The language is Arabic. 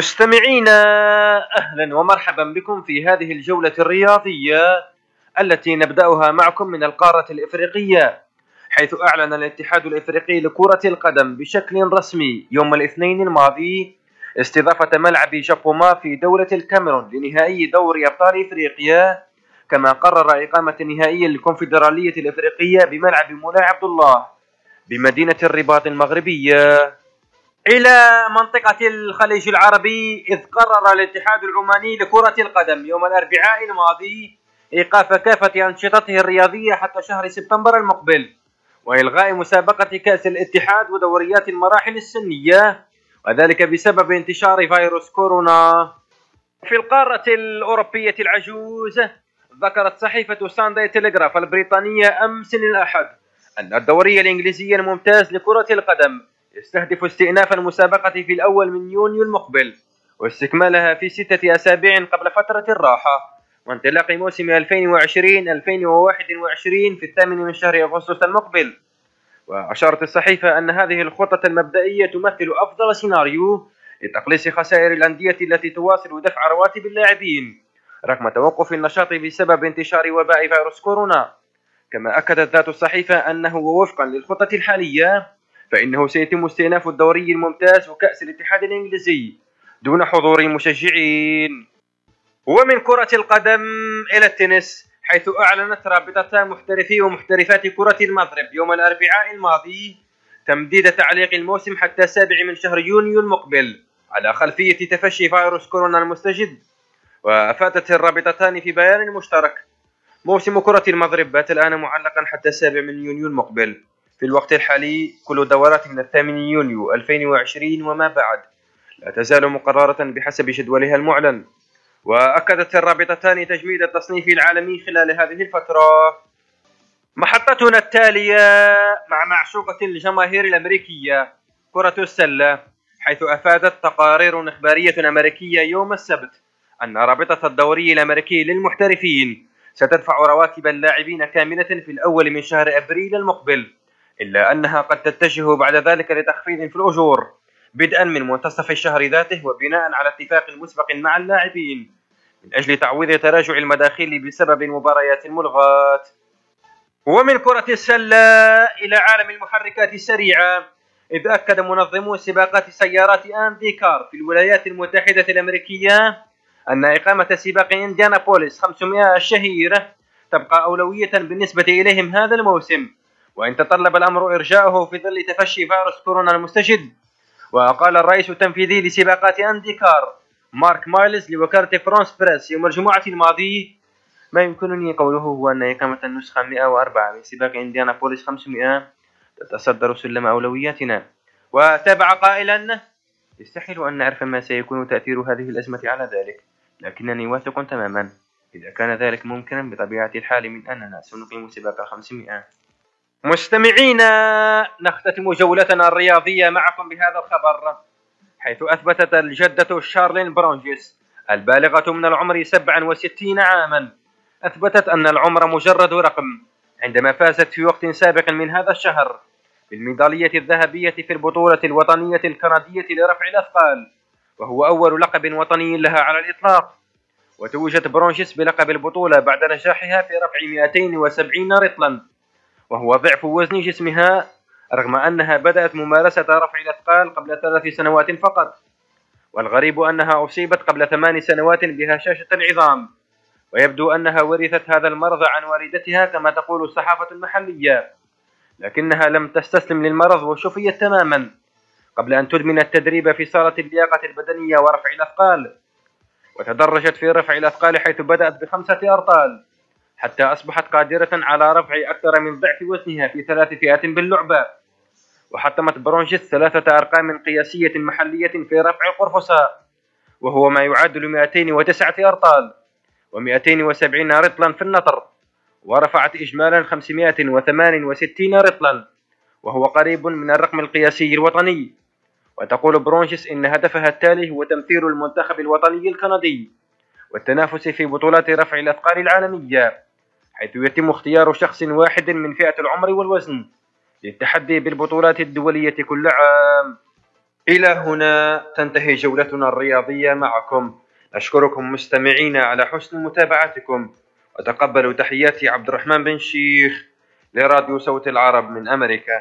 مستمعينا أهلا ومرحبا بكم في هذه الجولة الرياضية التي نبدأها معكم من القارة الإفريقية حيث أعلن الاتحاد الإفريقي لكرة القدم بشكل رسمي يوم الاثنين الماضي استضافة ملعب جابوما في دولة الكاميرون لنهائي دوري أبطال إفريقيا كما قرر إقامة نهائي الكونفدرالية الإفريقية بملعب مولاي عبد الله بمدينة الرباط المغربية. إلى منطقة الخليج العربي إذ قرر الاتحاد العماني لكرة القدم يوم الأربعاء الماضي إيقاف كافة أنشطته الرياضية حتى شهر سبتمبر المقبل وإلغاء مسابقة كأس الاتحاد ودوريات المراحل السنية وذلك بسبب انتشار فيروس كورونا. في القارة الأوروبية العجوز ذكرت صحيفة سانداي تلغراف البريطانية أمس الأحد أن الدوري الإنجليزي الممتاز لكرة القدم يستهدف استئناف المسابقة في الأول من يونيو المقبل واستكمالها في ستة أسابيع قبل فترة الراحة. وانطلاق موسم 2020-2021 في الثامن من شهر أغسطس المقبل. وأشارت الصحيفة أن هذه الخطة المبدئية تمثل أفضل سيناريو لتقليص خسائر الأندية التي تواصل دفع رواتب اللاعبين رغم توقف النشاط بسبب انتشار وباء فيروس كورونا. كما أكدت ذات الصحيفة أنه ووفقا للخطة الحالية فإنه سيتم استئناف الدوري الممتاز وكأس الاتحاد الإنجليزي دون حضور مشجعين. ومن كرة القدم إلى التنس حيث أعلنت رابطة محترفي ومحترفات كرة المضرب يوم الأربعاء الماضي تمديد تعليق الموسم حتى السابع من شهر يونيو المقبل على خلفية تفشي فيروس كورونا المستجد. وأفادت الرابطتان في بيان مشترك موسم كرة المضرب بات الآن معلقا حتى السابع من يونيو المقبل. في الوقت الحالي كل دورات من الثامن يونيو 2020 وما بعد. لا تزال مقررة بحسب جدولها المعلن. وأكدت الرابطتان تجميد التصنيف العالمي خلال هذه الفترة. محطتنا التالية مع معشوقة الجماهير الأمريكية كرة السلة حيث أفادت تقارير إخبارية أمريكية يوم السبت أن رابطة الدوري الأمريكي للمحترفين ستدفع رواتب اللاعبين كاملة في الأول من شهر أبريل المقبل. إلا أنها قد تتجه بعد ذلك لتخفيض في الأجور بدءا من منتصف الشهر ذاته وبناء على اتفاق مسبق مع اللاعبين من أجل تعويض تراجع المداخيل بسبب المباريات الملغاة ومن كرة السلة إلى عالم المحركات السريعة إذ أكد منظمو سباقات سيارات إندي كار في الولايات المتحدة الأمريكية أن إقامة سباق إنديانابوليس 500 الشهيرة تبقى أولوية بالنسبة إليهم هذا الموسم. وإن تطلب الأمر إرجاؤه في ظل تفشي فيروس كورونا المستجد. وقال الرئيس التنفيذي لسباقات إنديكار مارك مايلز لوكالة فرانس بريس يوم الجمعة الماضي ما يمكنني قوله هو أن إقامة النسخة 104 من سباق إنديانا بوليس 500 تتصدر سلم أولوياتنا وتابع قائلا يستحيل أن نعرف ما سيكون تأثير هذه الأزمة على ذلك لكنني واثق تماما. إذا كان ذلك ممكنا بطبيعة الحال من أننا سنقيم سباق 500 مستمعينا نختتم جولتنا الرياضية معكم بهذا الخبر حيث أثبتت الجدة شارلين برونجيس البالغة من العمر 67 عاما. أثبتت أن العمر مجرد رقم عندما فازت في وقت سابق من هذا الشهر بالميدالية الذهبية في البطولة الوطنية الكندية لرفع الأثقال وهو أول لقب وطني لها على الإطلاق. وتوجت برونشيس بلقب البطولة بعد نجاحها في رفع 270 رطلا. وهو ضعف وزن جسمها رغم أنها بدأت ممارسة رفع الأثقال قبل ثلاث سنوات فقط والغريب أنها أصيبت قبل ثمان سنوات بهشاشة العظام ويبدو أنها ورثت هذا المرض عن والدتها كما تقول الصحافة المحلية لكنها لم تستسلم للمرض وشفيت تماما قبل أن تدمن التدريب في صالة اللياقة البدنية ورفع الأثقال. وتدرجت في رفع الأثقال حيث بدأت بخمسة أرطال. حتى أصبحت قادرة على رفع أكثر من ضعف وزنها في ثلاث فئات باللعبة وحطمت برونجيس ثلاثة أرقام قياسية محلية في رفع القرفصاء وهو ما يعادل 209 أرطال و270 رطلا في النطر ورفعت إجمالا 568 رطلا وهو قريب من الرقم القياسي الوطني. وتقول برونشيس إن هدفها التالي هو تمثيل المنتخب الوطني الكندي والتنافس في بطولات رفع الأثقال العالمية. حيث يتم اختيار شخص واحد من فئة العمر والوزن للتحدي بالبطولات الدولية كل عام. إلى هنا تنتهي جولتنا الرياضية معكم. نشكركم مستمعينا على حسن متابعتكم. وتقبلوا تحياتي عبد الرحمن بن شيخ لراديو صوت العرب من أمريكا.